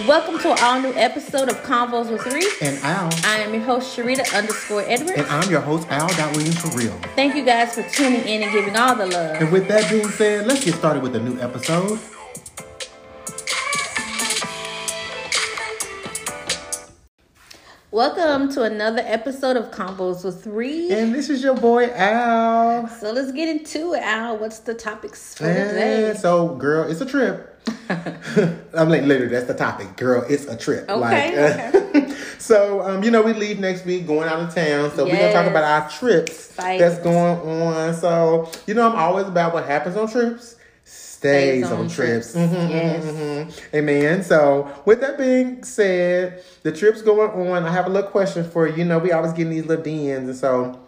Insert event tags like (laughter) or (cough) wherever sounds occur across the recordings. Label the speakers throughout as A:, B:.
A: Welcome to an all new episode of Convos with Three.
B: And Al.
A: I am your host, Sharita underscore Edwards.
B: And I'm your host, Al. Williams for real.
A: Thank you guys for tuning in and giving all the love.
B: And with that being said, let's get started with a new episode.
A: Welcome to another episode of Convos with Three.
B: And this is your boy, Al.
A: So let's get into it, Al. What's the topics for today?
B: So, girl, it's a trip. (laughs) I'm like, literally, that's the topic. Girl, it's a trip.
A: Okay,
B: Like,
A: okay. (laughs)
B: so, um, you know, we leave next week going out of town. So, we're going to talk about our trips
A: Excited.
B: that's going on. So, you know, I'm always about what happens on trips. Stays, on,
A: on
B: trips.
A: trips.
B: Mhm,
A: Yes.
B: mhm, mhm. Amen. So, with that being said, the trip's going on. I have a little question for you. You know, we always getting these little DMs. And so,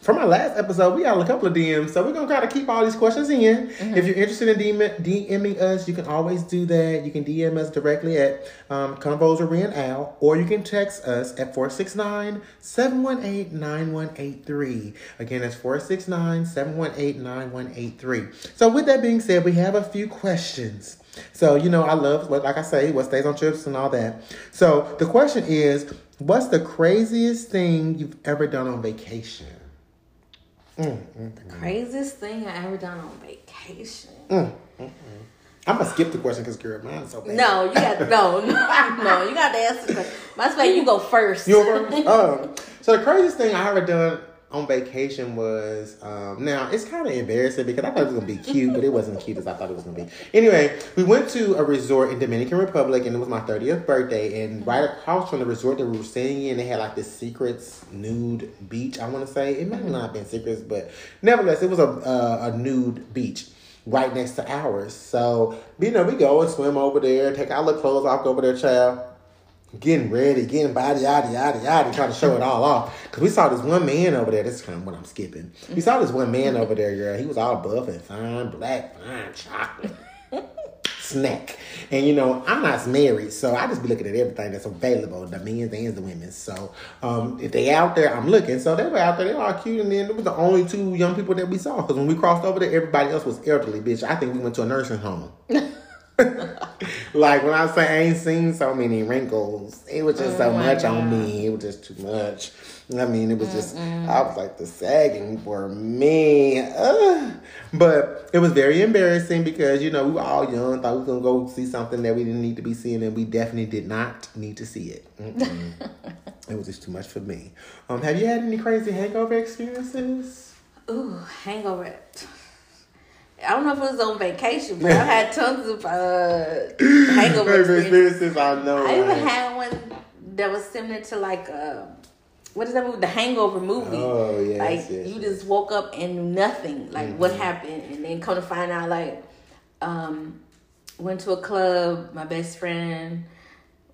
B: from our last episode, we got a couple of DMs, so we're gonna try to keep all these questions in. If you're interested in DM, DMing us, you can always do that. You can DM us directly at um, Convos or Ren Al, or you can text us at 469 718 9183. Again, that's 469 718 9183. So, with that being said, we have a few questions. So, you know, I love, what, like I say, what stays on trips and all that. So, the question is what's the craziest thing you've ever done on vacation? Mm, mm, the mm.
A: craziest thing I ever done on vacation.
B: I'm gonna skip the question because girl, mine's so bad.
A: No, you got no, (laughs) no, no. You got to answer the question. Might as you go first.
B: You over? um, (laughs) oh. so the craziest thing I ever done on vacation was um, now it's kind of embarrassing because I thought it was gonna be cute, but it wasn't cute as I thought it was gonna be. Anyway, we went to a resort in Dominican Republic, and it was my 30th birthday. And right across from the resort that we were staying in, they had like this secrets nude beach. I want to say it may not have been secrets, but nevertheless, it was a a, a nude beach. Right next to ours, so you know we go and swim over there, take our little clothes off, go over there, child getting ready, getting body, yada, yada, yada, trying to show it all off. Because we saw this one man over there. This is kind of what I'm skipping. We saw this one man over there, girl. He was all buff and fine, black, fine, chocolate. (laughs) Snack. And you know, I'm not married, so I just be looking at everything that's available, the men's and the women's. So um, if they out there, I'm looking. So they were out there, they were all cute, and then it was the only two young people that we saw. Because when we crossed over there, everybody else was elderly, bitch. I think we went to a nursing home. (laughs) (laughs) like when I say I ain't seen so many wrinkles, it was just so much on me. It was just too much. I mean, it was just I was like the sagging for me. Ugh. But it was very embarrassing because you know we were all young, thought we was gonna go see something that we didn't need to be seeing, and we definitely did not need to see it. (laughs) It was just too much for me. Um, have you had any crazy hangover experiences?
A: Ooh, hangover. I don't know if it was on vacation, but I've had tons of uh, (clears throat) hangover experiences.
B: I know.
A: I even had one that was similar to like uh, what is that movie? The Hangover movie.
B: Oh, yes,
A: Like
B: yes,
A: you
B: yes.
A: just woke up and knew nothing. Like what happened, and then come to find out, like um, went to a club. My best friend.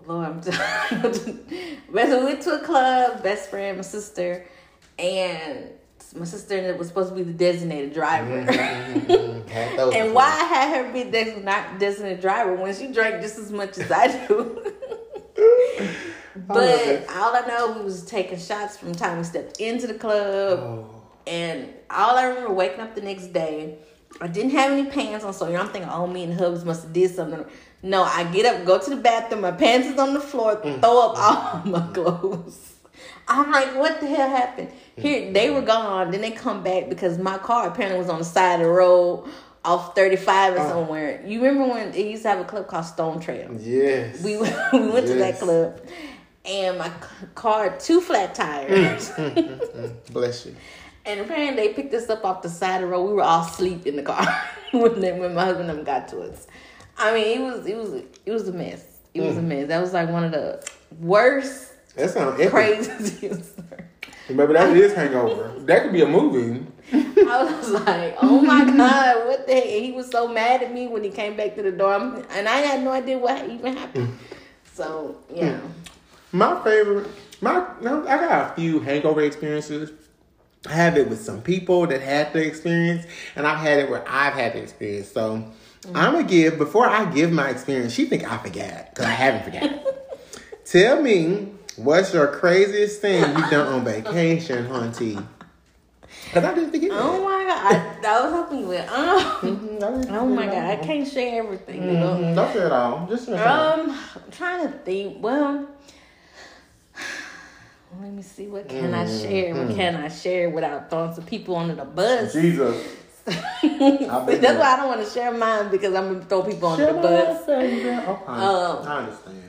A: Lord, I'm we (laughs) (laughs) went to a club. Best friend, my sister, and my sister was supposed to be the designated driver.
B: Had those
A: And why I had her be des- not designated driver when she drank just as much as I do? (laughs) but
B: it.
A: all I know, we was taking shots from the time we stepped into the club,
B: Oh.
A: and all I remember waking up the next day. I didn't have any pants on, so you know, I'm thinking, oh, me and Hubs must have did something. No, I get up, go to the bathroom, my pants is on the floor,
B: Mm.
A: throw up all (laughs) my clothes. I'm like, what the hell happened? Here, they were gone. Then they come back because my car apparently was on the side of the road off 35 or
B: Oh.
A: somewhere. You remember when they used to have a club called Stone Trail?
B: Yes.
A: We, (laughs) we went to that club, and my car two flat tires. Mm. (laughs) Mm-hmm.
B: Bless you.
A: and apparently, they picked us up off the side of the road. We were all asleep in the car (laughs) when, they, when my husband and them got to us. I mean, it was it was it was a mess. It was a mm. mess. That was like one of the worst,
B: That sounds epic.
A: craziest.
B: Remember that is hangover. That could be a movie.
A: I was like, oh my God, what the heck? He was so mad at me when he came back to the door. I'm- And I had no idea what even happened. So, yeah.
B: My favorite, my no, I got a few hangover experiences. I have it with some people that had the experience, and I've had it where I've had the experience. So I'm gonna give before I give my experience. She think I forgot because I haven't forgot. (laughs) Tell me what's your craziest thing you've done on vacation, Hunty? Because I didn't forget.
A: Oh my god, I, I was hoping you would. Oh,
B: Mhm,
A: oh my god, I can't share everything. You know?
B: Don't say it all. Just.
A: Um, I'm trying to think. Well, let me see. What can I share? What can I share without throwing some people under the bus?
B: Jesus. (laughs)
A: That's why I don't want to share mine because I'm gonna throw people under the bus.
B: Okay.
A: Um,
B: I understand.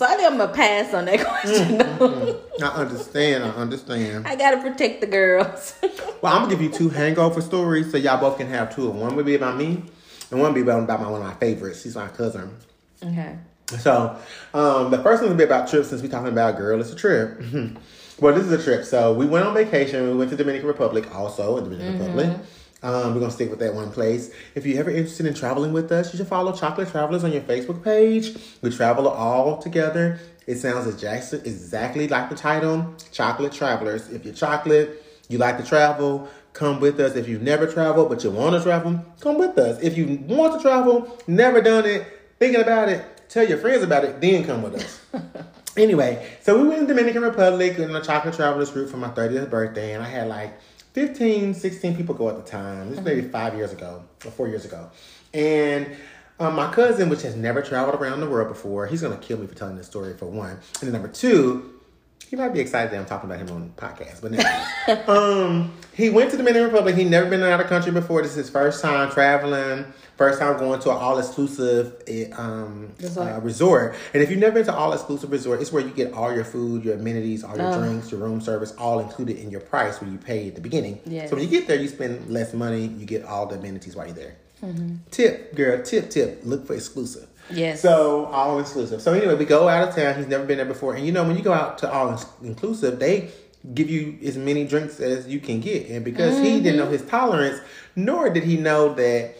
A: So I think I'm gonna pass on that (laughs) question. Mm, though. Mm, mm.
B: I understand. I understand.
A: I gotta protect the girls. (laughs)
B: Well, I'm gonna give you two hangover stories so y'all both can have two. One would be about me, and one would be about, about my, one of my favorites. She's my cousin.
A: okay.
B: So, um, the first one will be about trips since we're talking about girl, it's a trip. (laughs) well, this is a trip. So, we went on vacation. We went to Dominican Republic, also in Dominican mm-hmm. Republic. Um, we're gonna stick with that one place. If you're ever interested in traveling with us, you should follow Chocolate Travelers on your Facebook page. We travel all together. It sounds exact- exactly like the title, Chocolate Travelers. If you're chocolate, you like to travel, come with us. If you've never traveled but you want to travel, come with us. If you want to travel, never done it, thinking about it, tell your friends about it, then come with us. (laughs) anyway, so we went to Dominican Republic in a chocolate travelers group for my 30th birthday, and I had like 15, 16 people go at the time. This was maybe five years ago or four years ago. And um, my cousin, which has never traveled around the world before, he's gonna kill me for telling this story for one. And then number two, he might be excited that I'm talking about him on the podcast, but never. (laughs) um, he went to the Dominican Republic. He'd never been out of country before. This is his first time traveling. First time going to an all exclusive um,
A: Resort.
B: uh, resort. And if you've never been to all exclusive resort, it's where you get all your food, your amenities, all your
A: Oh.
B: drinks, your room service, all included in your price when you pay at the beginning.
A: Yes.
B: So when you get there, you spend less money. You get all the amenities while you're there.
A: Mm-hmm.
B: Tip, girl, tip, tip. Look for exclusive.
A: Yes.
B: So all inclusive. So anyway, we go out of town. He's never been there before, and you know when you go out to all inclusive, they give you as many drinks as you can get. And because he didn't know his tolerance, nor did he know that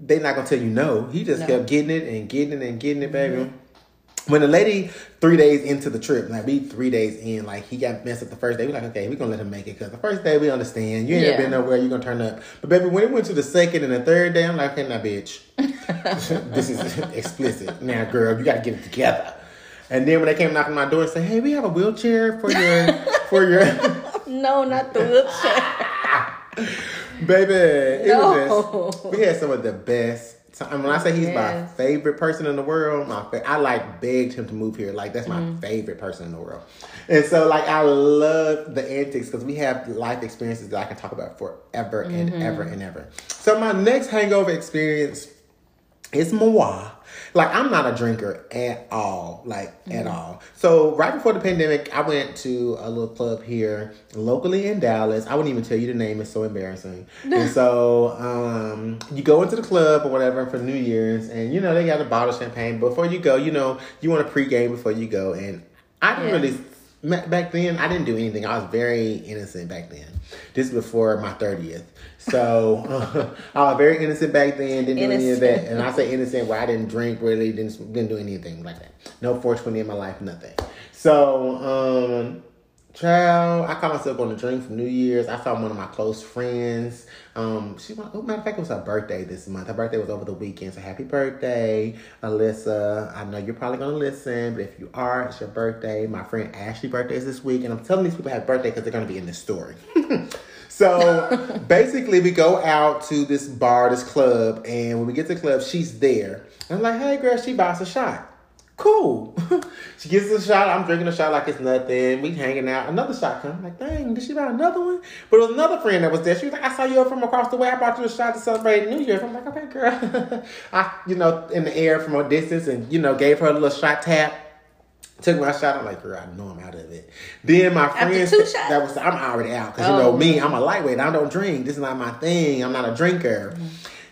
B: they're not gonna tell you no, he just
A: No.
B: kept getting it and getting it and getting it, baby. Mm-hmm. When the lady three days into the trip, like we three days in, like he got messed up the first day. We like, okay, we gonna let him make it because the first day we understand you ain't
A: Yeah.
B: been nowhere, you gonna turn up. But baby, when it went to the second and the third day, I'm like, okay, now bitch, (laughs) this is (laughs) explicit. Now, girl, you gotta get it together. And then when they came knocking on my door and said, "Hey, we have a wheelchair for your for your (laughs)
A: no, not the wheelchair.
B: Baby," it was just we had some of the best. Time. When I say he's my favorite person in the world, my fa- I like begged him to move here. Like that's my
A: Mm-hmm.
B: favorite person in the world. And so like I love the antics because we have life experiences that I can talk about forever and
A: Mm-hmm.
B: ever and ever. So my next hangover experience it's moi. Like I'm not a drinker at all, like at all. So right before the pandemic, I went to a little club here locally in Dallas. I wouldn't even tell you the name; it's so embarrassing. (laughs) and so um, you go into the club or whatever for New Year's, and you know they got a bottle of champagne. Before you go, you know you want to pregame before you go, and I didn't
A: Yeah.
B: really. Back then, I didn't do anything. I was very innocent back then. This is before my thirtieth, so (laughs) I was very innocent back then. Didn't do any of that. And I say innocent where I didn't drink, really didn't didn't do anything like that. No 420 in my life, nothing. So, um, child, I caught myself on a drink for New Year's. I saw one of my close friends. Um, she went, oh, matter of fact, it was her birthday this month. Her birthday was over the weekend. So happy birthday, Alyssa. I know you're probably gonna listen, but if you are, it's your birthday. My friend Ashley's birthday is this week, and I'm telling these people have birthday because they're gonna be in this story. (laughs) So (laughs) basically, we go out to this bar, this club, and when we get to the club, she's there. I'm like, hey, girl, she buys a shot. Cool. (laughs) she gets a shot. I'm drinking a shot like it's nothing. We hanging out. Another shot comes. I'm like, dang, did she buy another one? But it was another friend that was there. She was like, I saw you from across the way. I bought you a shot to celebrate New Year's. I'm like, okay, girl. (laughs) I, you know, in the air from a distance and, you know, gave her a little shot tap. Took my shot. I'm like, girl, I know I'm out of it. Then my friends, that was, I'm already out because you know
A: Oh.
B: me, I'm a lightweight. I don't drink. This is not my thing. I'm not a drinker.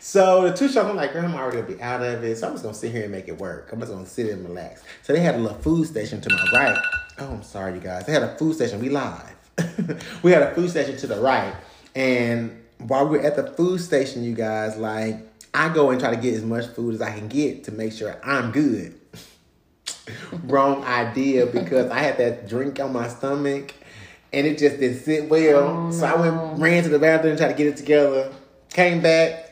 B: So the two shots, I'm like, girl, I'm already gonna be out of it. So I'm just gonna sit here and make it work. I'm just gonna sit and relax. So they had a little food station to my right. Oh, I'm sorry, you guys. They had a food station. We live. (laughs) we had a food station to the right, and while we we're at the food station, you guys, like, I go and try to get as much food as I can get to make sure I'm good. (laughs) Wrong idea because I had that drink on my stomach and it just didn't sit well.
A: Oh,
B: so I went ran to the bathroom and tried to get it together. Came back.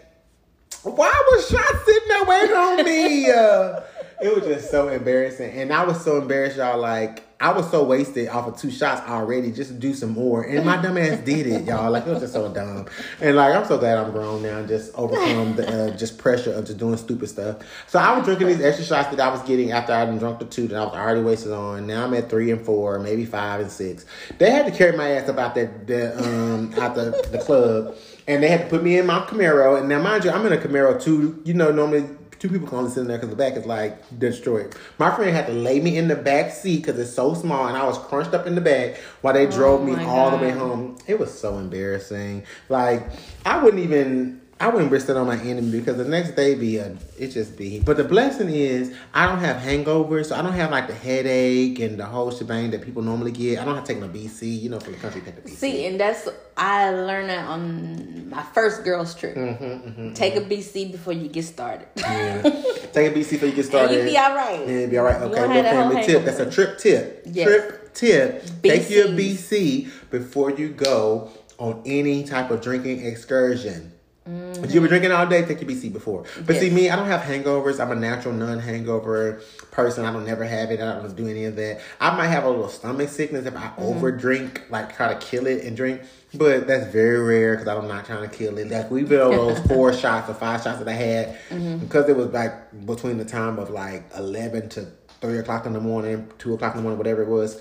B: Why was Shot sitting there waiting on me? Uh, (laughs) it was just so embarrassing. And I was so embarrassed, y'all. Like, I was so wasted off of two shots already just to do some more. And my dumb ass did it, y'all. Like, it was just so dumb. And like, I'm so glad I'm grown now and just overcome the uh, just pressure of just doing stupid stuff. So I was drinking these extra shots that I was getting after I had drunk the two that I was already wasted on. Now I'm at three and four, maybe five and six. They had to carry my ass out that, the, um, out the, the club. And they had to put me in my Camaro. And now, mind you, I'm in a Camaro too. You know, normally two people can only sit in there because the back is like destroyed. My friend had to lay me in the back seat because it's so small, and I was crunched up in the back while they oh drove
A: Oh
B: me all the way home. It was so embarrassing. Like I wouldn't even. I wouldn't risk it on my enemy because the next day be a it just be. But the blessing is I don't have hangovers, so I don't have like the headache and the whole shebang that people normally get. I don't have to take no BC, you know, from the country take the BC.
A: See, and that's I learned that on my first girls trip.
B: Mm-hmm,
A: Take a BC before you get started.
B: Yeah. (laughs) take a BC before you get
A: and
B: started.
A: you be all right.
B: Yeah, be all right. Okay, little
A: that
B: family tip. That's a trip tip.
A: Yes.
B: Trip tip. Take your BC before you go on any type of drinking excursion.
A: Mm-hmm.
B: You were drinking all day, take your BC before. But see, me, I don't have hangovers. I'm a natural non-hangover person. I don't never have it. I don't do any of that. I might have a little stomach sickness if I
A: Mm-hmm.
B: over drink, like try to kill it and drink. But that's very rare because I'm not trying to kill it. Like we did all those (laughs) four shots or five shots that I had
A: Mm-hmm.
B: because it was like between the time of like eleven to three o'clock in the morning, two o'clock in the morning, whatever it was.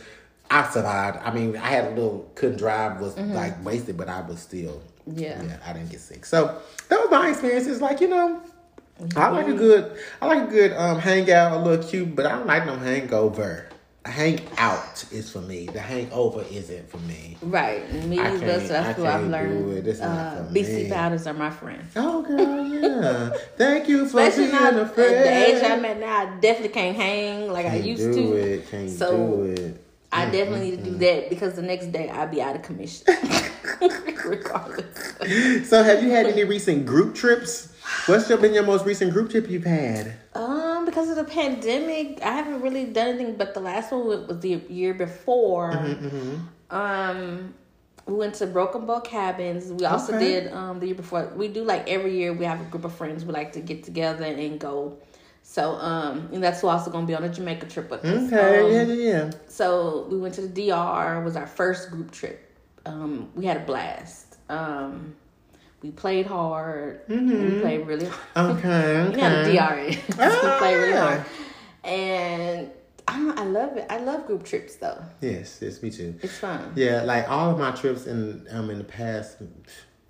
B: I survived. I mean, I had a little couldn't drive, was like wasted, but I was still
A: Mm-hmm. Yeah.
B: yeah, I didn't get sick. So that was my experience. It's Like you know, I like a good, I like a good um hangout, a little cute, but I don't like no hangover. A hangout is for me. The hangover isn't for me.
A: Right. Me,
B: I
A: that's,
B: can't-
A: that's
B: I
A: what I've learned.
B: it.
A: Uh, BC
B: me.
A: powders are my friend.
B: Oh girl, yeah. (laughs) Thank you for
A: Especially
B: being
A: now,
B: a
A: at
B: friend.
A: the age I'm at now, I definitely can't hang like I
B: Can't
A: used
B: do
A: to.
B: it. Can't
A: So,
B: do it.
A: I definitely need to do that because the next day I'll be out of commission. (laughs) (laughs) Regardless.
B: So, have you had any recent group trips? What's your, been your most recent group trip you've had?
A: Um, because of the pandemic, I haven't really done anything. But the last one was the year before.
B: Mm-hmm,
A: Um, we went to Broken Bow Cabins. We also
B: Okay.
A: did um the year before. We do like every year. We have a group of friends. We like to get together and go. So um, and that's also gonna be on a Jamaica trip with us.
B: Okay,
A: Um,
B: yeah, yeah, yeah.
A: So we went to the DR. Was our first group trip. Um, we had a blast. Um, we played hard. We played really hard. (laughs)
B: Okay, okay.
A: You know, the DR is. we played really
B: Ah.
A: hard. And I, I love it. I love group trips though.
B: Yes, yes, me too.
A: It's fun.
B: Yeah, like all of my trips in um in the past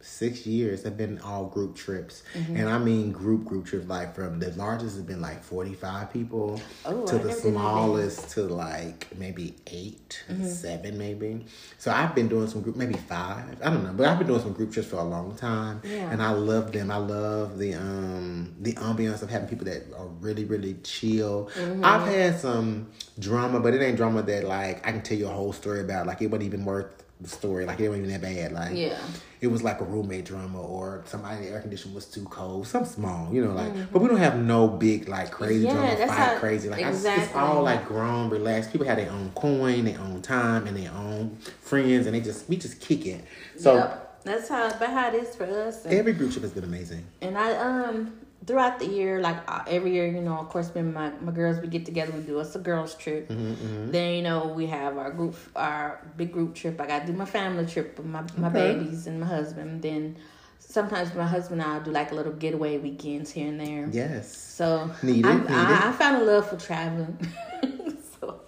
B: six years have been all group trips,
A: Mm-hmm.
B: and I mean group group trips. Like from the largest has been like forty five people
A: Oh,
B: to
A: I
B: the
A: never did that many.
B: smallest to like maybe 8
A: Mm-hmm.
B: seven maybe. So I've been doing some group, maybe five. I don't know, but I've been doing some group trips for a long time,
A: Yeah.
B: and I love them. I love the um the ambiance of having people that are really really chill.
A: Mm-hmm.
B: I've had some drama, but it ain't drama that like I can tell you a whole story about. Like it wasn't even worth the story. Like it wasn't even that bad. Like
A: Yeah.
B: it was like a roommate drama or somebody the air condition was too cold. Some small, you know, like but we don't have no big like crazy
A: Mm-hmm. Yeah,
B: drama, fight
A: how-
B: crazy. Like I- it's all like grown, relaxed. People have their own coin, their own time, and their own friends, and they just we just kick it. So
A: yep. That's how about how it is for us. And,
B: every group trip has been amazing.
A: and I um throughout the year, like uh, every year, you know, of course, when my my girls we get together, we do us a girls trip.
B: Mm-hmm,
A: Then you know we have our group, our big group trip. I got to do my family trip with my my
B: Okay.
A: babies and my husband. Then sometimes my husband and I'll do like a little getaway weekends here and there.
B: Yes.
A: So
B: Need it,
A: I'm-
B: need it.
A: I, I found a love for traveling. (laughs) so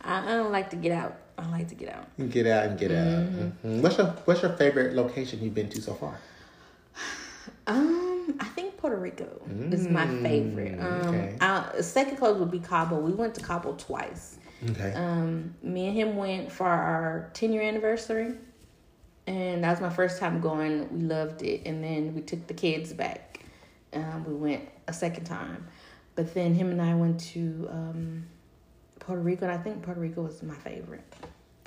A: I, I don't like to get out. I like to get out.
B: Get out and get
A: Mm-hmm.
B: out. Mhm. What's your What's your favorite location you've been to so far?
A: Um, I think Puerto Rico is my favorite. Um,
B: Mm, okay.
A: our second close would be Cabo. We went to Cabo twice.
B: Okay.
A: Um, me and him went for our ten year anniversary, and that was my first time going. We loved it, and then we took the kids back. Um, we went a second time, but then him and I went to um, Puerto Rico, and I think Puerto Rico was my favorite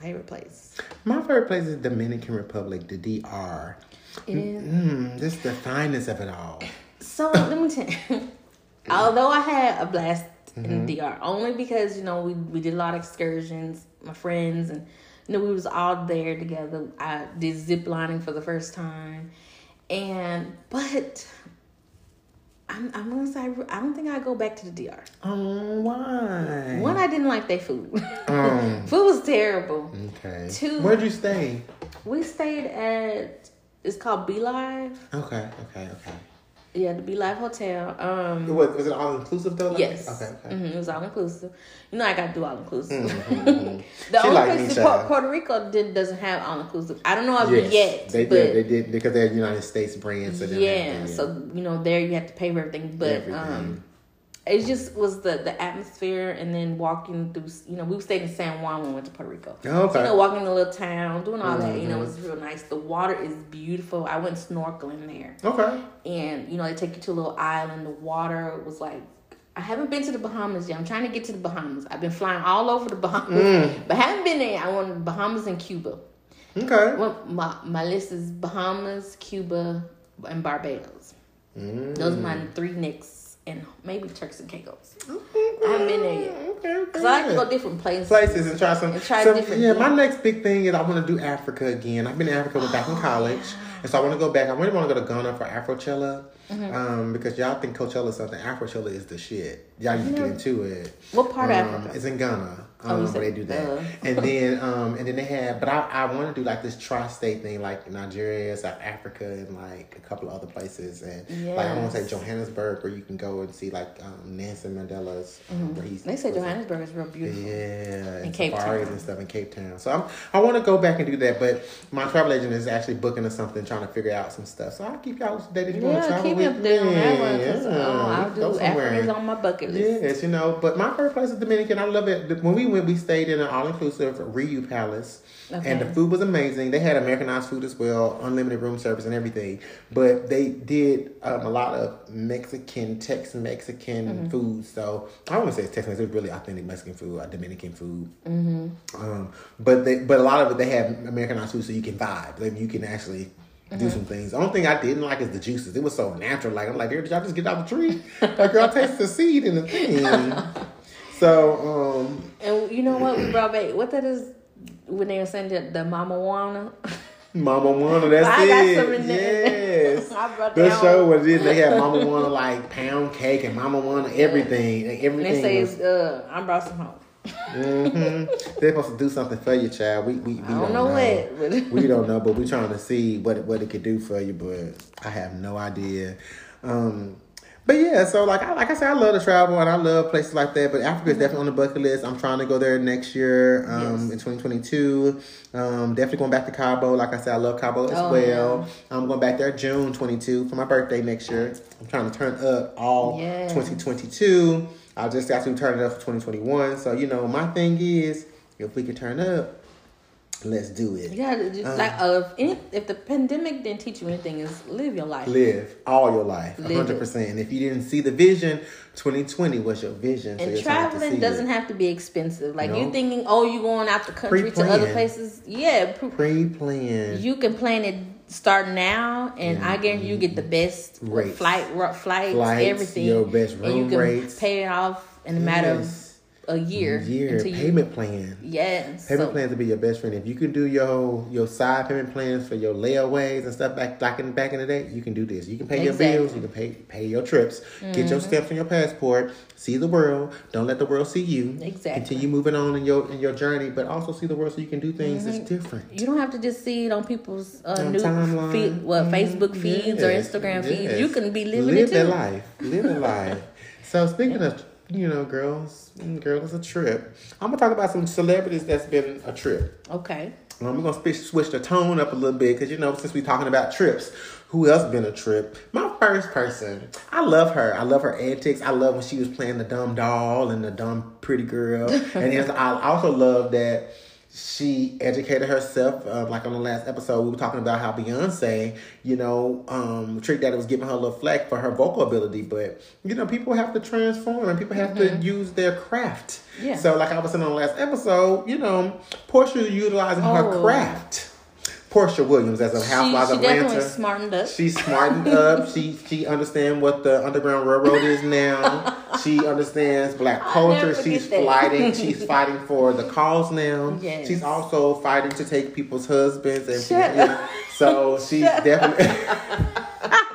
A: favorite place.
B: My favorite place is Dominican Republic, the DR.
A: It is.
B: Mm, just the fineness of it all.
A: So let me tell you, (laughs) although I had a blast in the DR, only because you know we we did a lot of excursions, my friends, and you know we was all there together. I did zip lining for the first time, and but I'm, I'm gonna say I don't think I go back to the DR.
B: Oh, why?
A: One, I didn't like their food.
B: Um, (laughs)
A: food was terrible.
B: okay.
A: Two-
B: Where'd you stay?
A: We stayed at it's called Be Live.
B: Okay, okay, okay.
A: Yeah, the Be Live Hotel. Um,
B: Was, was it all inclusive though? like-
A: Yes.
B: Okay, okay.
A: hmm it was all inclusive. You know, I got to do all inclusive.
B: Mhm. (laughs)
A: the
B: She
A: only
B: like
A: place
B: me,
A: in
B: child.
A: Pu- Puerto Rico did, doesn't have all inclusive. I don't know of
B: Yes,
A: it yet,
B: they
A: but
B: did. They did because they're United States brands. So
A: yeah. So you know, there you have to pay for everything, but
B: Everything.
A: um, it just was the the atmosphere, and then walking through. You know, we stayed in San Juan when we went to Puerto Rico.
B: Okay.
A: So, you know, walking in the little town, doing all that. You know, it was real nice. The water is beautiful. I went snorkeling there.
B: Okay.
A: and you know they take you to a little island. The water was like I haven't been to the Bahamas yet. I'm trying to get to the Bahamas. I've been flying all over the Bahamas,
B: Mm.
A: but haven't been there. I want the Bahamas and Cuba.
B: Okay.
A: Well, my my list is Bahamas, Cuba, and Barbados.
B: Mm.
A: Those are my three next, and maybe Turks and Caicos. I haven't been there yet.
B: Okay. okay.
A: Cause I like to go different places.
B: places and try some.
A: And try
B: so,
A: different
B: yeah, my next big thing is I want to do Africa again. I've been in Africa back in college, and so I want to go back. I really want to go to Ghana for Afrochella,
A: Mm-hmm.
B: um, because y'all think Coachella is something. Afrochella is the shit. Y'all need to get into it.
A: What part of
B: Um,
A: Africa?
B: It's in Ghana.
A: Oh,
B: Um,
A: you
B: where they do that,
A: uh.
B: and (laughs) then um, and then they have. But I, I want to do like this tri-state thing, like Nigeria, South Africa, and like a couple of other places, and like I want to say Johannesburg, where you can go and see like um, Nelson Mandela's, um, where he's.
A: Mm-hmm. They say? Johannesburg is real beautiful.
B: Yeah, and
A: Cape
B: safaris
A: Town.
B: and stuff in Cape Town. So I'm, I want to go back and do that, but my travel agent is actually booking us something, trying to figure out some stuff. So I'll keep y'all updated. You want to
A: Yeah,
B: travel
A: me
B: with
A: up there on that one.
B: Yeah,
A: oh, I'll do. Africa's on my bucket list.
B: Yes, you know, but my favorite place is Dominican. I love it. When we went, we stayed in an all-inclusive Riu Palace, and the food was amazing. They had Americanized food as well, unlimited room service and everything. But they did um, a lot of Mexican, Tex Mexican
A: Mm-hmm.
B: food. So I wouldn't say it's Tex Mexican; it's really authentic Mexican food, or Dominican food. Mm-hmm. Um, but they, but a lot of it they have Americanized food, so you can vibe. Like you can actually.
A: Mm-hmm.
B: Do some things. The only thing I didn't like is the juices. It was so natural. Like I'm like, did y'all just get out the tree? Like y'all taste the seed in the thing. (laughs) So, um,
A: And you know what? We brought back what that is when they were saying the, the Mamajuana.
B: Mama Wanna, that's
A: I got
B: it.
A: some in.
B: Yes. (laughs)
A: I brought
B: The show was it. They had Mamajuana like pound cake and Mamajuana (laughs) everything. Like,
A: And
B: everything.
A: they say
B: was,
A: uh, I brought some home.
B: Hmm They're supposed to do something for you, child. We we, we
A: I don't know what, (laughs)
B: we don't know, but we're trying to see what it, what it could do for you. But I have no idea. Um, but yeah, so like I like I said, I love to travel and I love places like that. But Africa is definitely on the bucket list. I'm trying to go there next year, um,
A: Yes.
B: in 2022. Um, definitely going back to Cabo. Like I said, I love Cabo as
A: Oh,
B: well. I'm going back there June 22 for my birthday next year. I'm trying to turn up all
A: Yeah.
B: 2022. I just got to turn it up for 2021. So you know, my thing is, if we can turn up, let's do it.
A: Yeah, just
B: Uh.
A: like uh, if, any, if the pandemic didn't teach you anything, is live your life.
B: Live all your life,
A: Live
B: 100%. And if you didn't see the vision, 2020 was your vision. So
A: And
B: to
A: traveling doesn't
B: it.
A: have to be expensive. Like
B: No.
A: you thinking, oh, you going out the country to
B: Pre-plan.
A: other places? Yeah, pre-
B: pre-planned.
A: you can plan it start now, and I guarantee you get the mm-hmm. best
B: Rates.
A: flight, flights,
B: Flights,
A: everything.
B: your best
A: and you can
B: rates.
A: pay it off in a matter
B: Yes.
A: of a year.
B: year
A: until you-
B: payment plan.
A: Yes.
B: Payment
A: so-
B: plans will be your best friend. If you can do your your side payment plans for your layaways and stuff back back in back in the day, you can do this. You can pay your
A: Exactly. Mm-hmm.
B: bills, you can pay pay your trips, get your stamps on your passport, see the world. Don't let the world see you.
A: Exactly.
B: Continue moving on in your in your journey, but also see the world so you can do things that's different.
A: You don't have to just see it on people's uh,
B: On
A: new
B: timeline.
A: feed, what
B: Mhm.
A: Facebook feeds or Instagram
B: yes.
A: feeds. You can be living
B: Live
A: it too.
B: life. Live that life. (laughs) So speaking of you know girls, girls a trip. I'm gonna talk about some celebrities that's been a trip.
A: Okay.
B: Um, we're gonna switch, switch the tone up a little bit because you know since we're talking about trips, who else been a trip? My first person, I love her. I love her antics. I love when she was playing the dumb doll and the dumb pretty girl. (laughs) and I also love that she educated herself. Uh, like on the last episode, we were talking about how Beyonce, you know, um, Trick Daddy was giving her a little flack for her vocal ability, but you know, people have to transform and people have to use their craft.
A: Yeah.
B: So, like I was saying on the last episode, you know, Porsha utilizing her
A: Oh.
B: craft. Porsha Williams as a
A: She,
B: housewife
A: she
B: of Atlanta.
A: smartened up.
B: She's smartened up. She she understands what the Underground Railroad is now. (laughs) She understands black culture. She's fighting. She's (laughs) fighting for the cause now.
A: Yes.
B: She's also fighting to take people's husbands and
A: Shut
B: know, so she's
A: Shut
B: definitely (laughs)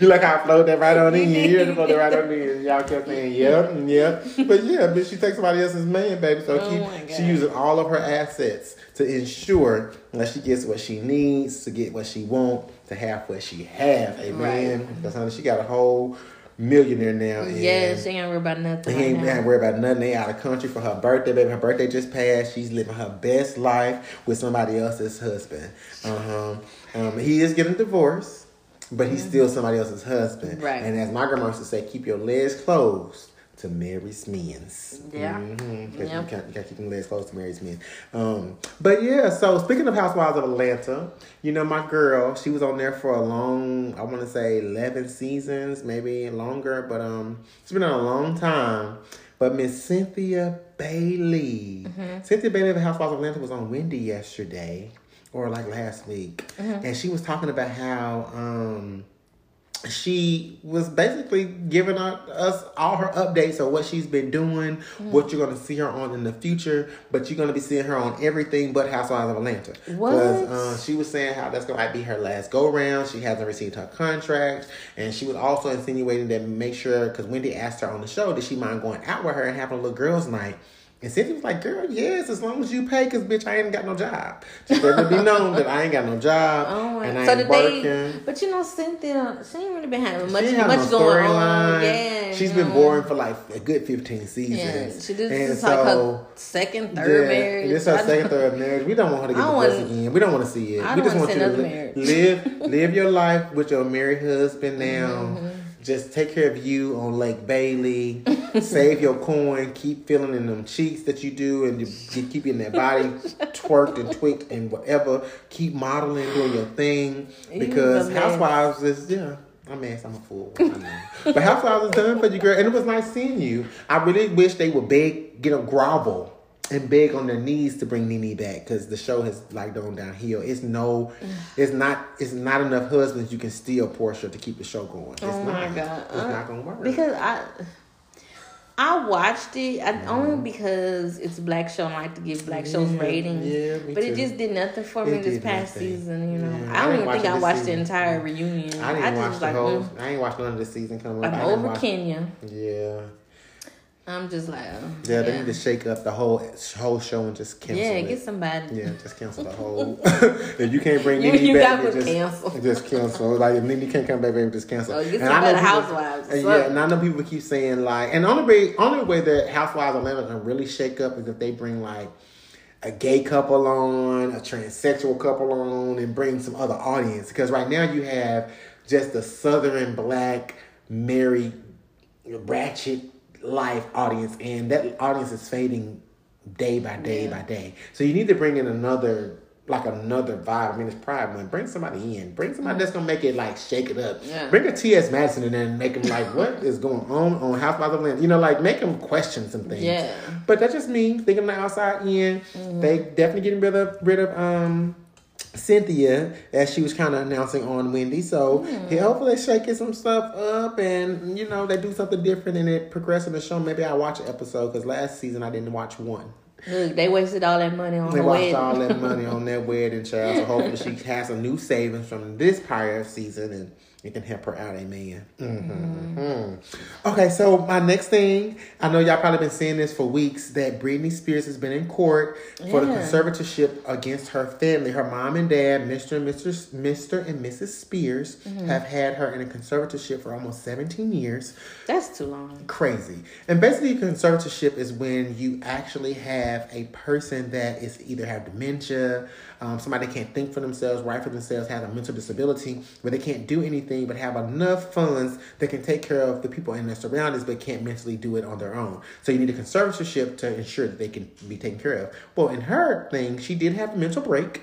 B: you (laughs) like how I flowed that right on in. You heard flowed that right on in. Y'all kept saying, yep, yep. But yeah, but she takes somebody else's man, baby. So
A: Oh
B: keep, she using all of her assets to ensure that she gets what she needs, to get what she wants, to have what she have. Amen.
A: Right.
B: Because honey, she got a whole millionaire now.
A: Yeah, she ain't worried about nothing.
B: he ain't ain't worried about nothing. They out of country for her birthday, baby. Her birthday just passed. She's living her best life with somebody else's husband. Uh-huh. Um, he is getting divorced, but he's still somebody else's husband.
A: Mm-hmm. Right.
B: And as my grandma used to say, keep your legs closed to Mary's men's.
A: Yeah.
B: Mm-hmm.
A: Yep.
B: You, can't, keep them legs closed to Mary's men. Um, but yeah, so speaking of Housewives of Atlanta, you know, my girl, she was on there for a long, I want to say 11 seasons, maybe longer, but um, it's been a long time. But Miss Cynthia Bailey, Cynthia Bailey of Housewives of Atlanta was on Wendy yesterday, or like last week, and she was talking about how um she was basically giving us all her updates of what she's been doing, what you're gonna see her on in the future, but you're gonna be seeing her on everything but Housewives of Atlanta.
A: What?
B: uh, she was saying how that's gonna be her last go round. She hasn't received her contract, and she was also insinuating that make sure because Wendy asked her on the show, did she mind going out with her and having a little girls' night? And Cynthia was like, girl, yes, as long as you pay, because bitch, I ain't got no job. Just let it be known that I ain't got no job
A: Oh
B: and I
A: so
B: ain't working.
A: they? But you know, Cynthia, she ain't really been having much, much
B: no
A: going on. Yeah,
B: She's been
A: know.
B: boring for like a good fifteen seasons.
A: Yeah, she this
B: and
A: is
B: so,
A: like her second, third
B: yeah,
A: marriage.
B: This her second, third marriage. We don't want her to get divorced again. We don't want to see it.
A: I
B: we just
A: see
B: you to
A: another
B: li-
A: marriage.
B: live live your life with your married husband now.
A: Mm-hmm.
B: Just take care of you on Lake Bailey. (laughs) Save your coin. Keep feeling in them cheeks that you do, and you keep getting (laughs) that body twerked and tweaked and whatever. Keep modeling, doing your thing because. Housewives is yeah. I'm ass, I'm a fool. But Housewives is done for you, girl, and it was nice seeing you. I really wish they would beg, get a grovel, and beg on their knees to bring Nene back because the show has like gone downhill. It's no, it's not, it's not enough husbands you can steal Porsha to keep the show going. It's
A: Oh my
B: not.
A: God.
B: it's
A: Uh,
B: not gonna work.
A: because I I watched it I,
B: Mm-hmm.
A: only because it's a black show and I like to give black shows
B: Yeah,
A: ratings.
B: yeah,
A: but
B: too.
A: it just did nothing for me this past
B: nothing.
A: season. You know,
B: Yeah,
A: I
B: I
A: don't
B: didn't
A: even think I watched
B: this
A: the entire reunion.
B: I didn't watch
A: just
B: the
A: like,
B: whole.
A: mm,
B: I ain't watched none of the season coming up.
A: I'm
B: I
A: over
B: watch-
A: Kenya.
B: Yeah,
A: I'm just like, uh,
B: yeah, they need to shake up the whole whole show and just cancel
A: yeah,
B: it.
A: get somebody.
B: Yeah, just cancel the whole. (laughs) (laughs) if you can't bring Nene
A: you
B: back,
A: got
B: then
A: to
B: just
A: cancel. (laughs)
B: Just cancel. Like if Nene can't come back, baby, just cancel.
A: Oh, get
B: And I know people-
A: housewives. Fuck.
B: yeah, and I know people keep saying like, and only way, only way that Housewives Atlanta can really shake up is if they bring like a gay couple on, a transsexual couple on, and bring some other audience. Because right now you have just a Southern black married ratchet life audience, and that audience is fading day by day
A: Yeah.
B: by day. So you need to bring in another. Like another vibe. I mean, it's Pride Month. Bring somebody in. Bring somebody that's gonna make it like shake it up.
A: Yeah.
B: Bring a T.S. Madison in there and make him like, what is going on on Housewives of Atlanta? You know, like make him question some things.
A: Yeah.
B: But that's just me thinking the outside in. They definitely getting rid of rid of um Cynthia as she was kind of announcing on Wendy. So hmm. yeah, hopefully they shaking some stuff up and you know they do something different and it progress in the show. Maybe I'll watch an episode because last season I didn't watch one.
A: Look, they wasted all that money on
B: They watched
A: wedding.
B: all that money (laughs) on that wedding, child. So hopefully she has some new savings from this prior season and it can help her out. Amen. Mm-hmm. Okay, so my next thing, I know y'all probably been seeing this for weeks that Britney Spears has been in court for the conservatorship against her family. Her mom and dad, Mr. and Mr. Mr. and Mrs. Spears, have had her in a conservatorship for almost 17 years
A: That's too long.
B: crazy. And basically, conservatorship is when you actually have a person that is either have dementia, um, somebody can't think for themselves, write for themselves, has a mental disability, where they can't do anything but have enough funds that can take care of the people in their surroundings, but can't mentally do it on their own. So you need a conservatorship to ensure that they can be taken care of. Well, in her thing, she did have a mental break.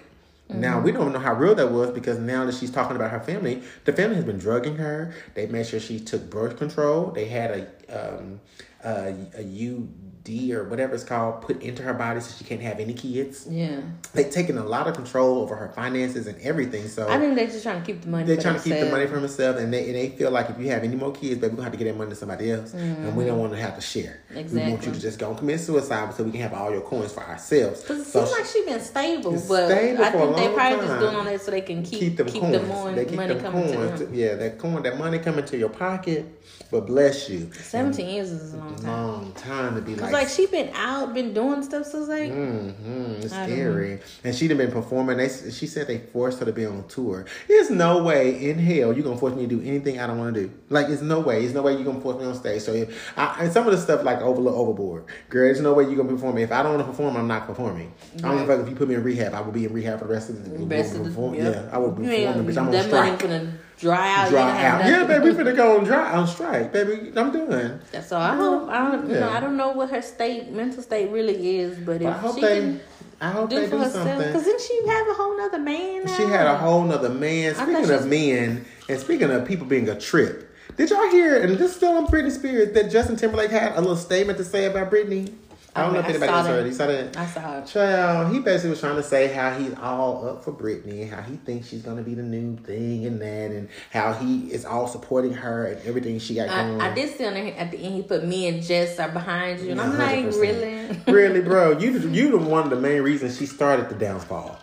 B: Now we don't know how real that was because now that she's talking about her family, the family has been drugging her. They made sure she took birth control. They had a um, uh, a UD or whatever it's called put into her body so she can't have any kids.
A: Yeah.
B: They've taken a lot of control over her finances and everything. So
A: I think they're just trying to keep the money.
B: they're trying to keep the money for themselves, and they and they feel like if you have any more kids, baby, we're gonna have to get that money to somebody else, and we don't want to have to share. Exactly. We want you
A: Mm-hmm.
B: To just go and commit suicide so we can have all your coins for ourselves.
A: Cause it
B: So
A: seems like she's been stable, but
B: stable
A: I
C: think
A: they
B: long
A: probably just doing all that so they can keep
B: keep them
A: keep
B: coins. they keep
A: money
B: them
A: coming
B: coins.
A: to them.
B: Yeah, that coin, that money coming to your pocket. But bless you.
A: Seventeen years is a long time.
B: Long time to be like,
A: like she been out, been doing stuff, so it's like
B: hmm it's scary. And she'd have been performing. They, she said they forced her to be on tour. There's no way in hell you're gonna force me to do anything I don't want to do. Like, it's no way. There's no way you're gonna force me on stage. So if I, and some of the stuff like over overboard, girl. There's no way you're gonna perform. performing. If I don't want to perform, I'm not performing. I don't a fuck if you put me in rehab. I will be in rehab for the rest of the,
A: rest of the yep.
B: Yeah, I will be performing, bitch. I'm on strike.
A: Dry out.
B: Dry out. Yeah, baby, we finna go on dry on strike, baby. I'm done.
A: So I hope I don't you know I don't know what her state mental state really is, but if
B: I hope
A: she
B: they.
A: can
B: I hope
A: do
B: they do
A: herself,
B: something.
A: because then she have a whole nother man. Now.
B: She had a whole nother man. Speaking of men, and speaking of people being a trip, did y'all hear? And this is still on Britney Spears that Justin Timberlake had a little statement to say about Britney. I don't oh, know if
A: I
B: anybody else it. Saw that?
A: I saw it.
B: Child, he basically was trying to say how he's all up for Britney, and how he thinks she's gonna be the new thing and that, and how he is all supporting her and everything she got going.
A: I, I did see on there at the end he put me and Jess are behind you, and I'm like, really? (laughs)
B: really, bro. (laughs) You the- you the one of the main reasons she started the downfall.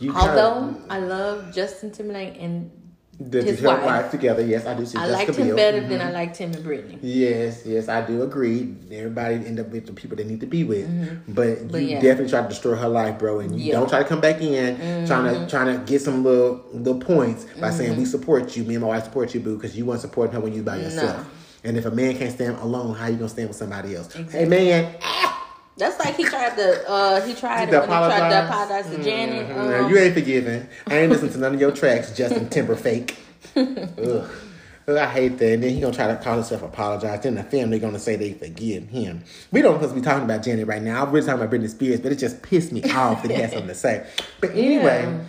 B: You
A: Although I love Justin Timberlake and
B: the,
A: his
B: her
A: wife.
B: wife together, yes, I do see.
A: I
B: Jessica
A: liked him
B: Biel.
A: better
B: Mhm.
A: than I liked him and Britney.
B: Yes, yes, I do agree. Everybody end up with the people they need to be with, but,
A: Mm-hmm. But
B: you
A: yeah.
B: definitely try to destroy her life, bro. And you
A: Yeah. Mm-hmm.
B: don't try to come back in trying to trying to get some little little points by saying we support you. Me and my wife support you, boo, because you weren't supporting her when you by yourself.
A: No.
B: And if a man can't stand alone, how you gonna stand with somebody else? Hey,
A: Exactly.
B: man.
A: That's like he tried to uh he tried
B: To
A: he tried to
B: apologize?
A: apologize to Janet.
B: Mhm.
A: Um,
B: you ain't forgiven. I ain't listening to none of your tracks, Justin Timber fake. (laughs) Ugh. I hate that. And then he gonna try to call himself apologize. Then the family gonna say they forgive him. We don't supposed to be talking about Janet right now. I'm really talking about Britney Spears, but it just pissed me off that he had something to say. But anyway.
A: Yeah.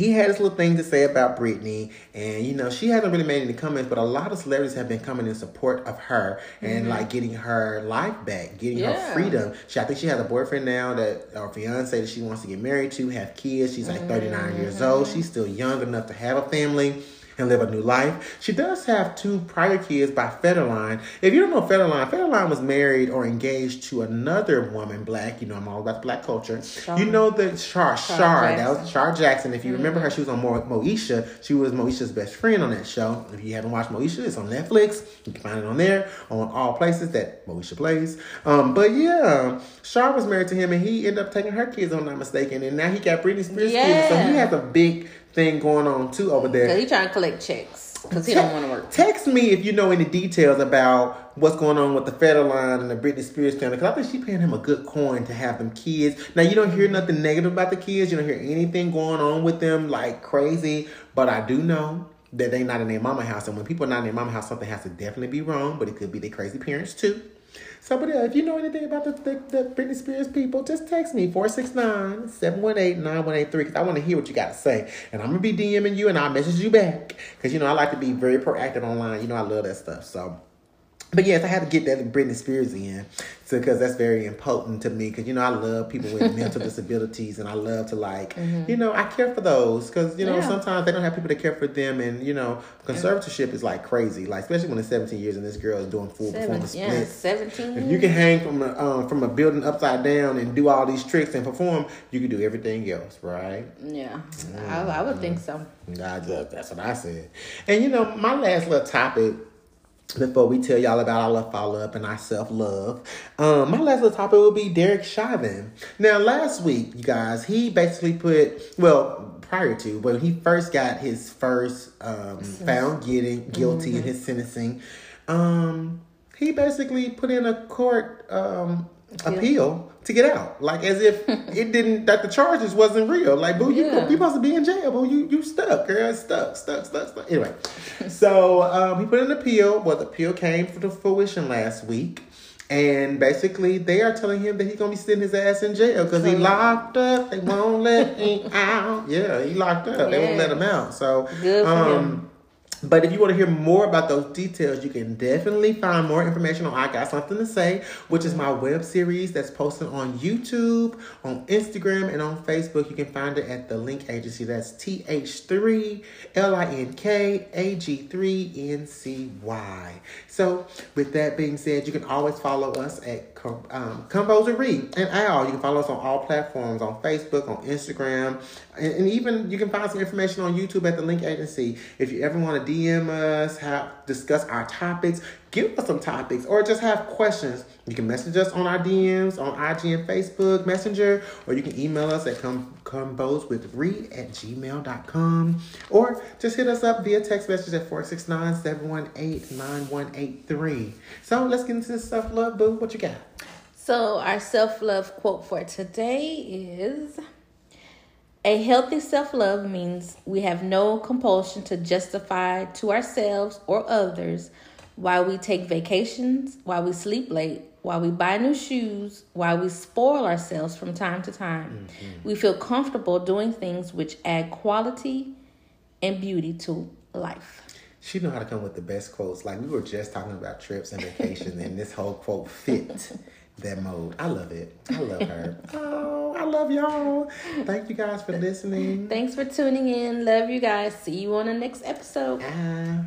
B: He had his little thing to say about Britney, and you know she hasn't really made any comments, but a lot of celebrities have been coming in support of her and mm-hmm. like getting her life back, getting her freedom. She, I think she has a boyfriend now that or fiance that she wants to get married to, have kids. She's like 39 years old. Mm-hmm. She's still young enough to have a family and live a new life. She does have two prior kids by Federline. If you don't know Federline, Federline was married or engaged to another woman, black. You know, I'm all about the black culture. You know the Shar Shar. That was Shar Jackson. If you remember her, she was on Mo- Moesha. She was Moesha's best friend on that show. If you haven't watched Moesha, it's on Netflix. You can find it on there, on all places that Moesha plays. Um, but yeah, Shar was married to him, and he ended up taking her kids, if I'm not mistaken. And now he got Britney Spears kids, so he has a big thing going on too over there.
A: Cause he trying to collect checks because he don't want to work.
B: Text me if you know any details about what's going on with the Federline and the Britney Spears family. Because I think she's paying him a good coin to have them kids. Now, you don't hear nothing negative about the kids. You don't hear anything going on with them like crazy. But I do know that they not in their mama house. And when people are not in their mama house, something has to definitely be wrong. But it could be their crazy parents too. So, but yeah, if you know anything about the, the, the Britney Spears people, just text me 469 718 9183 because I want to hear what you got to say. And I'm going to be DMing you and I'll message you back because, you know, I like to be very proactive online. You know, I love that stuff. So, but yes, I had to get that Britney Spears in so because that's very important to me because you know I love people with (laughs) mental disabilities and I love to like you know I care for those because you know
A: Yeah.
B: sometimes they don't have people to care for them and you know conservatorship is like crazy like especially when it's 17 years and this girl is doing full
A: Seven,
B: performance
A: yeah,
B: splits.
A: seventeen.
B: If you can hang from a um, from a building upside down and do all these tricks and perform, you can do everything else, right?
A: yeah, I, I would think so.
B: God, that- that's what I said. And you know, my last little topic before we tell y'all about our love follow up and our self love, um, my last little topic will be Derek Chauvin. Now, last week, you guys, he basically put well prior to when he first got his first um, found getting guilty in his sentencing, um, he basically put in a court um, appeal to get out, like as if it didn't that the charges wasn't real. Like, boo, you
A: Yeah.
B: you supposed to be in jail, boo. You you stuck, girl, stuck, stuck, stuck, stuck. Anyway, so um, he put in an appeal. Well, the appeal came to fruition last week. And basically, they are telling him that he's gonna be sitting his ass in jail because he locked up. They won't let him out. Yeah, he locked up. They won't let him out. So,
A: Good
B: um. But if you want to hear more about those details, you can definitely find more information on I Got Something to Say, which is my web series that's posted on YouTube, on Instagram, and on Facebook. You can find it at the Link Agency. That's TH3 LINKAG3NCY. So, with that being said, you can always follow us at um, Composery and Al. You can follow us on all platforms on Facebook, on Instagram, and, even you can find some information on YouTube at the Link Agency. If you ever want to DM us, have discuss our topics, give us some topics, or just have questions, you can message us on our DMs on IG and Facebook Messenger, or you can email us at com- composewithre at gmail.com, or just hit us up via text message at 469-718-9183. So let's get into this self-love, boo. What you got?
A: So our self-love quote for today is a healthy self love means we have no compulsion to justify to ourselves or others why we take vacations, why we sleep late, why we buy new shoes, why we spoil ourselves from time to time. Mm-hmm. We feel comfortable doing things which add quality and beauty to life.
B: She know how to come with the best quotes. Like we were just talking about trips and vacations, and this whole quote fit that mode. I love it. I love her. (laughs) oh, I love y'all. Thank you guys for listening.
A: Thanks for tuning in. Love you guys. See you on the next episode. Uh,